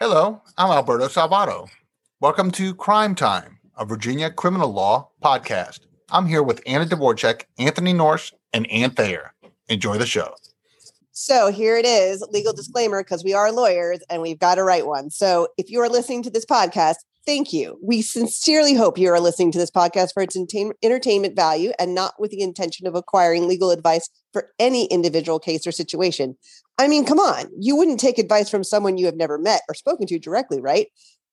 Hello, I'm Alberto Salvato. Welcome to Crime Time, a Virginia criminal law podcast. I'm here with Anna Dvorak, Anthony Norse, and Ann Thayer. Enjoy the show. So here it is, legal disclaimer, because we are lawyers and we've got to write one. So if you are listening to this podcast, thank you. We sincerely hope you are listening to this podcast for its entertainment value and not with the intention of acquiring legal advice for any individual case or situation. I mean, come on, you wouldn't take advice from someone you have never met or spoken to directly, right?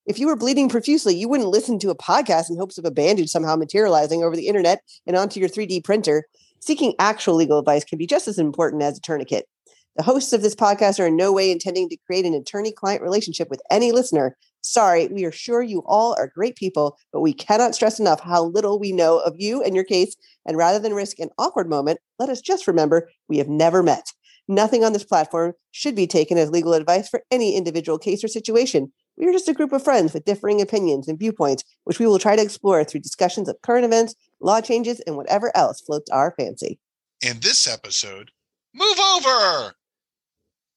If you were bleeding profusely, you wouldn't listen to a podcast in hopes of a bandage somehow materializing over the internet and onto your 3D printer. Seeking actual legal advice can be just as important as a tourniquet. The hosts of this podcast are in no way intending to create an attorney client relationship with any listener. Sorry, we are sure you all are great people, but we cannot stress enough how little we know of you and your case. And rather than risk an awkward moment, let us just remember we have never met. Nothing on this platform should be taken as legal advice for any individual case or situation. We are just a group of friends with differing opinions and viewpoints, which we will try to explore through discussions of current events, law changes, and whatever else floats our fancy. In this episode, move over!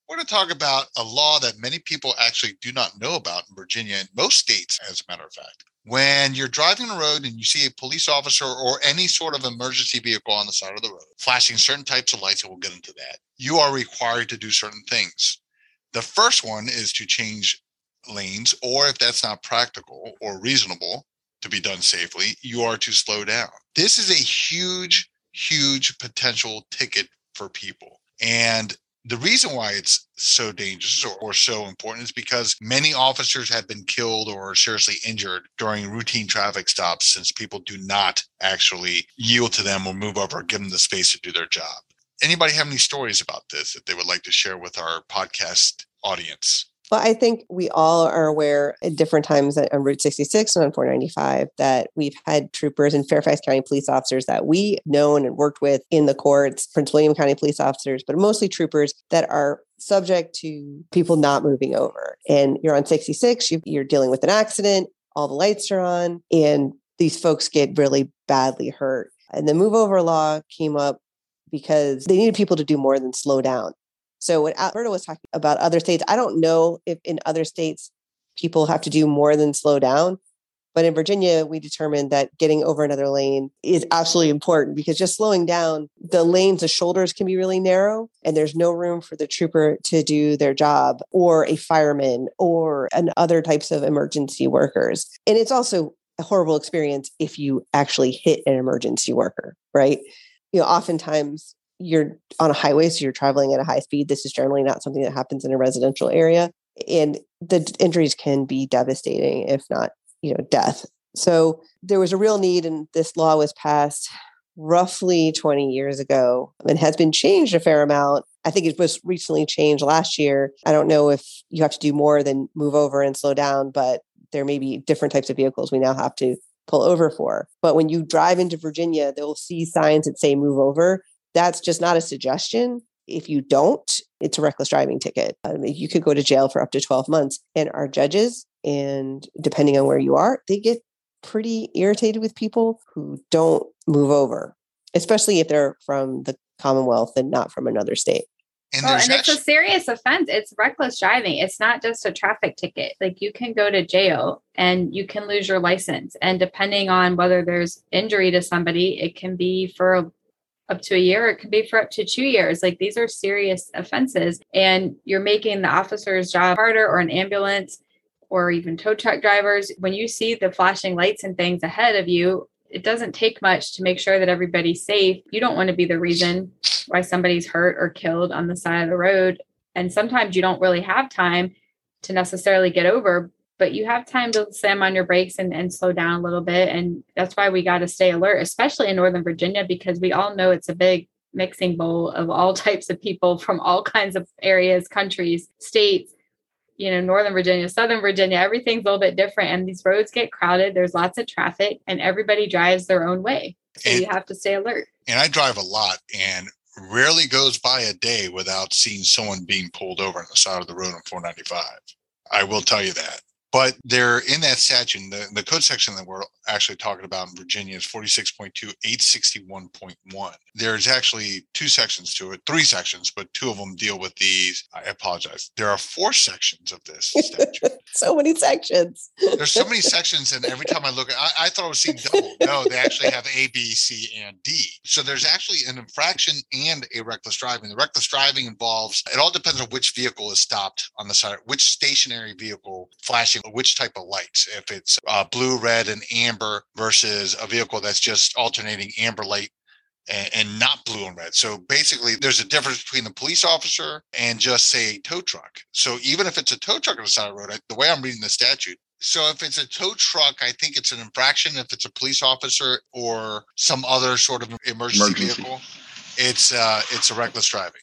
We're going to talk about a law that many people actually do not know about in Virginia and most states, as a matter of fact. When you're driving the road and you see a police officer or any sort of emergency vehicle on the side of the road flashing certain types of lights, and we'll get into that, you are required to do certain things. The first one is to change lanes, or if that's not practical or reasonable to be done safely, you are to slow down. This is a huge, huge potential ticket for people. And the reason why it's so dangerous or, or, so important is because many officers have been killed or seriously injured during routine traffic stops since people do not actually yield to them or move over or give them the space to do their job. Anybody have any stories about this that they would like to share with our podcast audience? Well, I think we all are aware at different times on Route 66 and on 495 that we've had troopers and Fairfax County police officers that we known and worked with in the courts, Prince William County police officers, but mostly troopers that are subject to people not moving over. And you're on 66, you're dealing with an accident, all the lights are on, and these folks get really badly hurt. And the move over law came up because they needed people to do more than slow down. So when Alberto was talking about other states, I don't know if in other states people have to do more than slow down. But in Virginia, we determined that getting over another lane is absolutely important because just slowing down, the lanes, the shoulders can be really narrow, and there's no room for the trooper to do their job or a fireman or an other types of emergency workers. And it's also a horrible experience if you actually hit an emergency worker, right? You know, oftentimes you're on a highway, so you're traveling at a high speed. This is generally not something that happens in a residential area. And the injuries can be devastating, if not, you know, death. So there was a real need, and this law was passed roughly 20 years ago and has been changed a fair amount. I think it was recently changed last year. I don't know if you have to do more than move over and slow down, but there may be different types of vehicles we now have to pull over for. But when you drive into Virginia, they'll see signs that say move over that's just not a suggestion. If you don't, it's a reckless driving ticket. I mean, you could go to jail for up to 12 months. And our judges, and depending on where you are, they get pretty irritated with people who don't move over, especially if they're from the Commonwealth and not from another state. And, well, and it's a serious offense. It's reckless driving. It's not just a traffic ticket. Like you can go to jail and you can lose your license. And depending on whether there's injury to somebody, it can be for up to a year it could be for up to two years. Like these are serious offenses and you're making the officer's job harder or an ambulance or even tow truck drivers. When you see the flashing lights and things ahead of you it doesn't take much to make sure that everybody's safe. You don't want to be the reason why somebody's hurt or killed on the side of the road and sometimes you don't really have time to necessarily get over but you have time to slam on your brakes and, and slow down a little bit. And that's why we got to stay alert, especially in Northern Virginia, because we all know it's a big mixing bowl of all types of people from all kinds of areas, countries, states. You know, Northern Virginia, Southern Virginia, everything's a little bit different. And these roads get crowded. There's lots of traffic, and everybody drives their own way. So and, you have to stay alert. And I drive a lot, and rarely goes by a day without seeing someone being pulled over on the side of the road on 495. I will tell you that But they're in that statute. The, the code section that we're actually talking about in Virginia is 46.2, 861.1. There's actually two sections to it, three sections, but two of them deal with these. I apologize. There are four sections of this statute. so many sections. There's so many sections, and every time I look at, I, I thought I was seeing double. No, they actually have A, B, C, and D. So there's actually an infraction and a reckless driving. The reckless driving involves. It all depends on which vehicle is stopped on the side, which stationary vehicle flashing, which type of lights. If it's uh, blue, red, and amber versus a vehicle that's just alternating amber light and, and, not blue and red. So basically, there's a difference between the police officer and just say a tow truck. So even if it's a tow truck on the side of the road, I, the way I'm reading the statute, so if it's a tow truck, I think it's an infraction. If it's a police officer or some other sort of emergency, emergency. vehicle, it's uh, it's a reckless driving.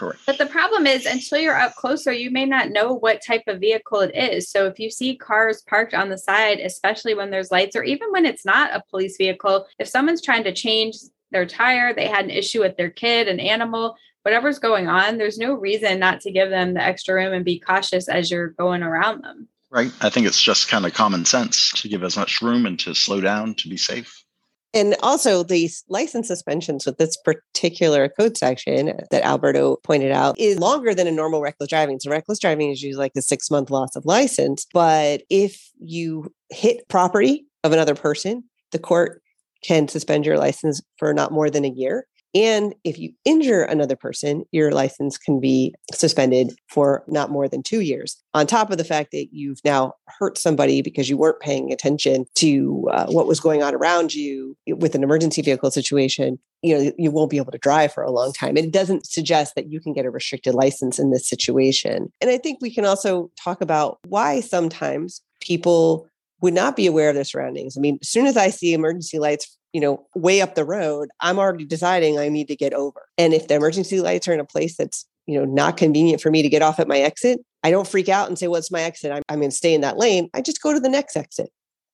Correct. But the problem is, until you're up closer, you may not know what type of vehicle it is. So if you see cars parked on the side, especially when there's lights, or even when it's not a police vehicle, if someone's trying to change their tire, they had an issue with their kid, an animal, whatever's going on, there's no reason not to give them the extra room and be cautious as you're going around them. Right. I think it's just kind of common sense to give as much room and to slow down to be safe. And also, the license suspensions with this particular code section that Alberto pointed out is longer than a normal reckless driving. So, reckless driving is usually like a six month loss of license. But if you hit property of another person, the court can suspend your license for not more than a year. And if you injure another person, your license can be suspended for not more than two years. On top of the fact that you've now hurt somebody because you weren't paying attention to uh, what was going on around you with an emergency vehicle situation, you know, you won't be able to drive for a long time. It doesn't suggest that you can get a restricted license in this situation. And I think we can also talk about why sometimes people would not be aware of their surroundings. I mean, as soon as I see emergency lights you know, way up the road, I'm already deciding I need to get over. And if the emergency lights are in a place that's, you know, not convenient for me to get off at my exit, I don't freak out and say, what's my exit? I'm, I'm going to stay in that lane. I just go to the next exit,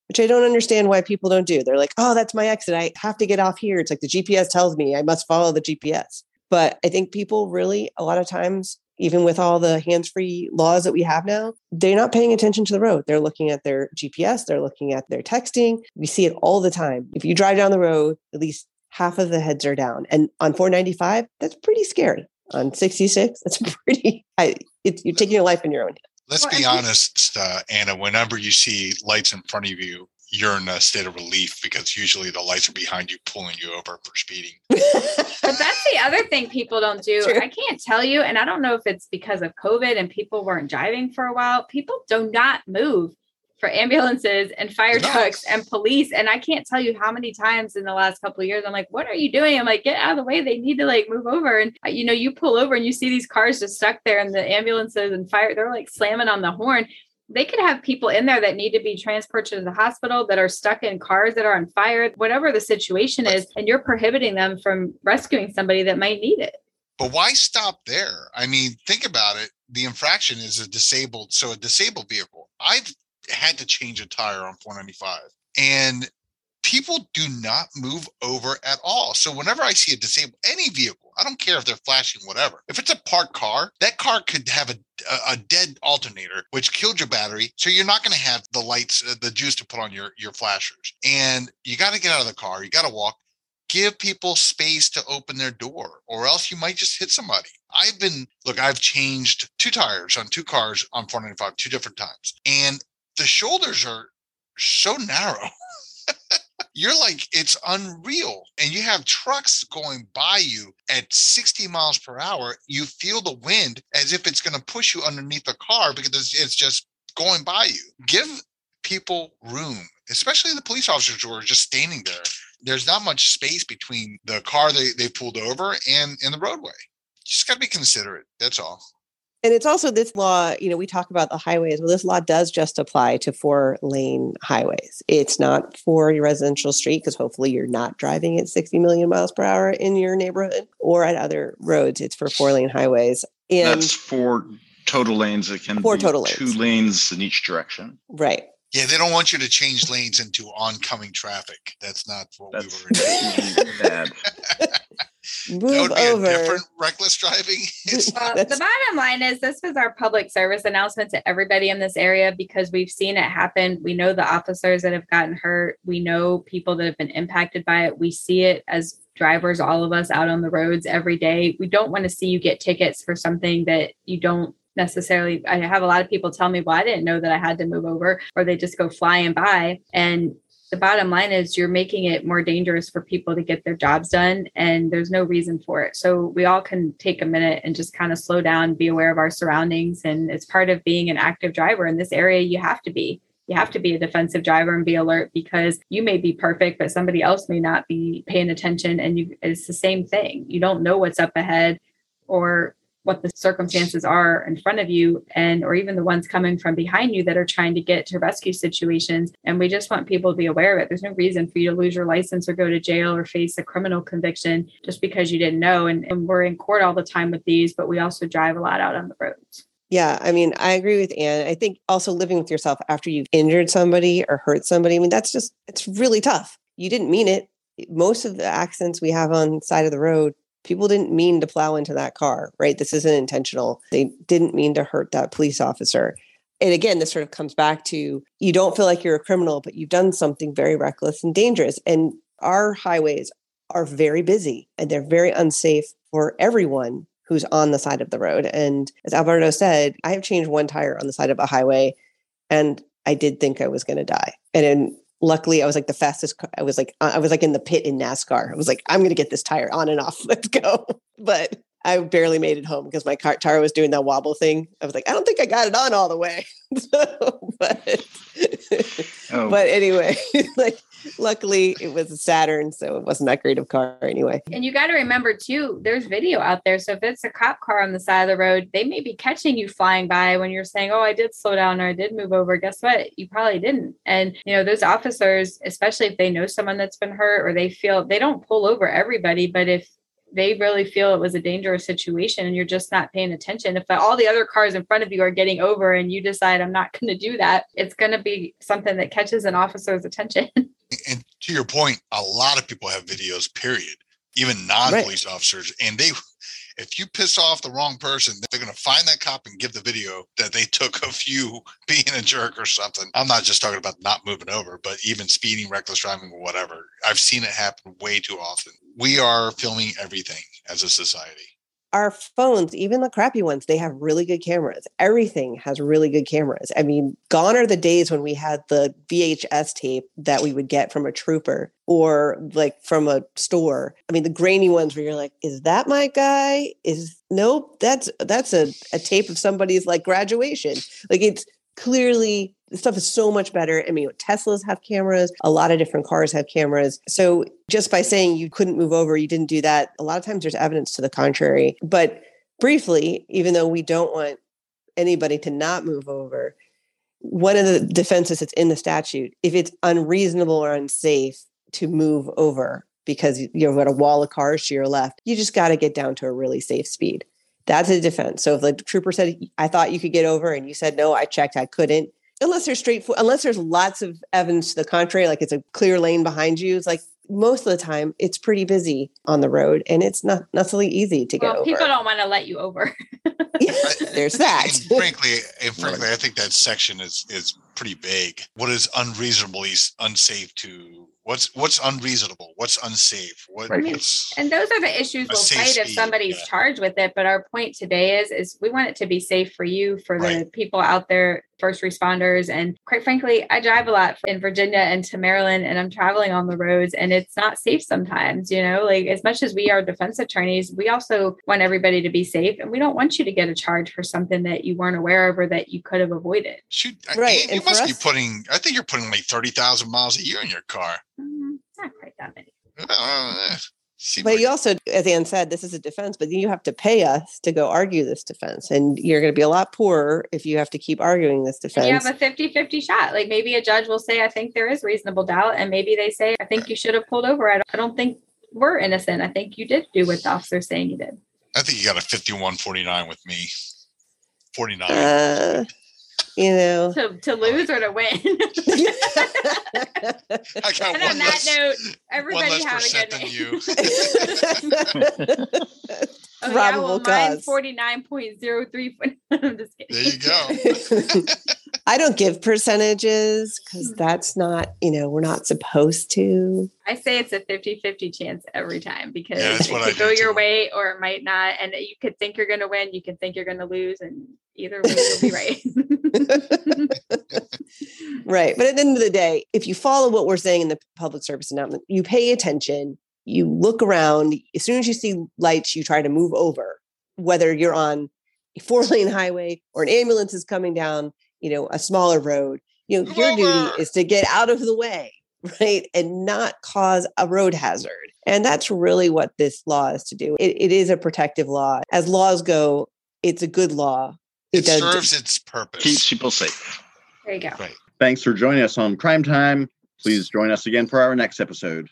which I don't understand why people don't do. They're like, oh, that's my exit. I have to get off here. It's like the GPS tells me I must follow the GPS. But I think people really, a lot of times, even with all the hands free laws that we have now, they're not paying attention to the road. They're looking at their GPS, they're looking at their texting. We see it all the time. If you drive down the road, at least half of the heads are down. And on 495, that's pretty scary. On 66, that's pretty, I, it, you're taking your life in your own hands. Let's be honest, uh, Anna. Whenever you see lights in front of you, you're in a state of relief because usually the lights are behind you pulling you over for speeding. but that's the other thing people don't do. True. I can't tell you, and I don't know if it's because of COVID and people weren't driving for a while. People do not move for ambulances and fire trucks and police. And I can't tell you how many times in the last couple of years I'm like, what are you doing? I'm like, get out of the way. They need to like move over. And uh, you know, you pull over and you see these cars just stuck there and the ambulances and fire, they're like slamming on the horn they could have people in there that need to be transported to the hospital that are stuck in cars that are on fire, whatever the situation is, and you're prohibiting them from rescuing somebody that might need it. But why stop there? I mean, think about it. The infraction is a disabled, so a disabled vehicle. I've had to change a tire on 495, and people do not move over at all. So whenever I see a disabled any vehicle, I don't care if they're flashing whatever. If it's a parked car, that car could have a a, dead alternator which killed your battery, so you're not going to have the lights, uh, the juice to put on your your flashers. And you got to get out of the car. You got to walk. Give people space to open their door, or else you might just hit somebody. I've been look. I've changed two tires on two cars on 495 two different times, and the shoulders are so narrow. you're like it's unreal and you have trucks going by you at 60 miles per hour you feel the wind as if it's going to push you underneath the car because it's just going by you. Give people room especially the police officers who are just standing there. There's not much space between the car they, they pulled over and in the roadway. You just got to be considerate that's all and it's also this law, you know, we talk about the highways. Well, this law does just apply to four lane highways. It's not for your residential street because hopefully you're not driving at 60 million miles per hour in your neighborhood or at other roads. It's for four lane highways. And that's for total lanes. It can four be total two lanes. lanes in each direction. Right. Yeah, they don't want you to change lanes into oncoming traffic. That's not what That's we were. bad. that Move would be over. a different reckless driving. Well, the bottom line is this was our public service announcement to everybody in this area because we've seen it happen. We know the officers that have gotten hurt. We know people that have been impacted by it. We see it as drivers, all of us out on the roads every day. We don't want to see you get tickets for something that you don't necessarily. I have a lot of people tell me, well, I didn't know that I had to move over, or they just go flying by. And the bottom line is you're making it more dangerous for people to get their jobs done and there's no reason for it. So we all can take a minute and just kind of slow down be aware of our surroundings and it's part of being an active driver in this area. You have to be. You have to be a defensive driver and be alert because you may be perfect but somebody else may not be paying attention and you it's the same thing. You don't know what's up ahead or what the circumstances are in front of you and or even the ones coming from behind you that are trying to get to rescue situations and we just want people to be aware of it there's no reason for you to lose your license or go to jail or face a criminal conviction just because you didn't know and, and we're in court all the time with these but we also drive a lot out on the roads Yeah, I mean, I agree with Ann. I think also living with yourself after you've injured somebody or hurt somebody, I mean, that's just, it's really tough. You didn't mean it. Most of the accidents we have on the side of the road, people didn't mean to plow into that car, right? This isn't intentional. They didn't mean to hurt that police officer. And again, this sort of comes back to you don't feel like you're a criminal, but you've done something very reckless and dangerous. And our highways are very busy and they're very unsafe for everyone who's on the side of the road. And as Alberto said, I have changed one tire on the side of a highway and I did think I was going to die. And then luckily I was like the fastest I was like I was like in the pit in NASCAR. I was like I'm going to get this tire on and off. Let's go. But I barely made it home because my car tire was doing that wobble thing. I was like I don't think I got it on all the way. so, but Oh, but anyway, like luckily it was a Saturn so it wasn't that great of car anyway. And you got to remember too, there's video out there. So if it's a cop car on the side of the road, they may be catching you flying by when you're saying, Oh, I did slow down or I did move over. Guess what? You probably didn't. And, you know, those officers, especially if they know someone that's been hurt or they feel they don't pull over everybody, but if they really feel it was a dangerous situation and you're just not paying attention. If all the other cars in front of you are getting over and you decide, I'm not going to do that, it's going to be something that catches an officer's attention. and to your point, a lot of people have videos, period. Even non-police officers. And they if you piss off the wrong person, they're gonna find that cop and give the video that they took of you being a jerk or something. I'm not just talking about not moving over, but even speeding, reckless driving, or whatever. I've seen it happen way too often. We are filming everything as a society. our phones, even the crappy ones, they have really good cameras. Everything has really good cameras. I mean, gone are the days when we had the VHS tape that we would get from a trooper or like from a store. I mean, the grainy ones where you're like, is that my guy? Is nope, that's that's a, a tape of somebody's like graduation. Like it's clearly stuff is so much better. I mean, Teslas have cameras, a lot of different cars have cameras. So just by saying you couldn't move over, you didn't do that, a lot of times there's evidence to the contrary. But briefly, even though we don't want anybody to not move over, one of the defenses that's in the statute, if it's unreasonable or unsafe to move over because you've got a wall of cars to your left, you just got to get down to a really safe speed. That's a defense. So if the trooper said, I thought you could get over, and you said, no, I checked, I couldn't, unless there's straightforward, unless there's lots of evidence to the contrary, like it's a clear lane behind you, it's like most of the time it's pretty busy on the road and it's not necessarily easy to get well, over. people don't want to let you over. there's that. And frankly, and frankly, I think that section is is pretty vague. What is unreasonably s- unsafe to what's what's unreasonable? What's unsafe? What Right. what's And those are the issues we'll safe fight if somebody's yeah. charged with it. But our point today is is we want it to be safe for you, for the people out there, first responders. And quite frankly, I drive a lot in Virginia and to Maryland and I'm traveling on the roads and it's not safe sometimes, you know, like as much as we are defense attorneys, we also want everybody to be safe and we don't want you to get a charge for something that you weren't aware of or that you could have avoided. shoot? Right, and for must be putting. I think you're putting like thirty thousand miles a year in your car. Mm, not quite that many. Uh, But like- you also, as Ann said, this is a defense, but then you have to pay us to go argue this defense. And you're going to be a lot poorer if you have to keep arguing this And you have a 50 50 shot. Like maybe a judge will say, I think there is reasonable doubt. And maybe they say, I think you should have pulled over. I don't, I don't think we're innocent. I think you did do what the officer's saying you did. I think you got a fifty-one forty-nine with me. Forty-nine. Uh, you know. To, to lose or to win. I got and one on that less, note, one everybody less have a percent good than night. you. Oh, Probable yeah, well, cause. mine's 49.03. I'm just kidding. There you go. I don't give percentages because hmm. that's not, you know, we're not supposed to. I say it's a 50 50 chance every time because Yeah, that's it what could I go do your too. way or it might not. And you could think you're going to win, you can think you're going to lose, and either way, you'll be right. Right. But at the end of the day, if you follow what we're saying in the public service announcement, you pay attention, you look around, as soon as you see lights, you try to move over, whether you're on a four lane highway or an ambulance is coming down, you know, a smaller road. You know, your duty is to get out of the way, right? And not cause a road hazard. And that's really what this law is to do. It, it is a protective law. As laws go, it's a good law. It does- serves its purpose. Keeps people safe. there you go. Thanks for joining us on Crime Time. Please join us again for our next episode.